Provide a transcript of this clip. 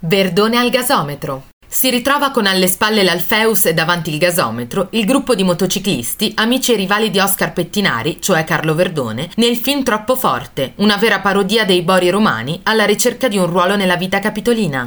Verdone al gasometro. Si ritrova con alle spalle l'Alfeus e davanti il gasometro il gruppo di motociclisti, amici e rivali di Oscar Pettinari, cioè Carlo Verdone, nel film Troppo Forte, una vera parodia dei Bori romani alla ricerca di un ruolo nella vita capitolina.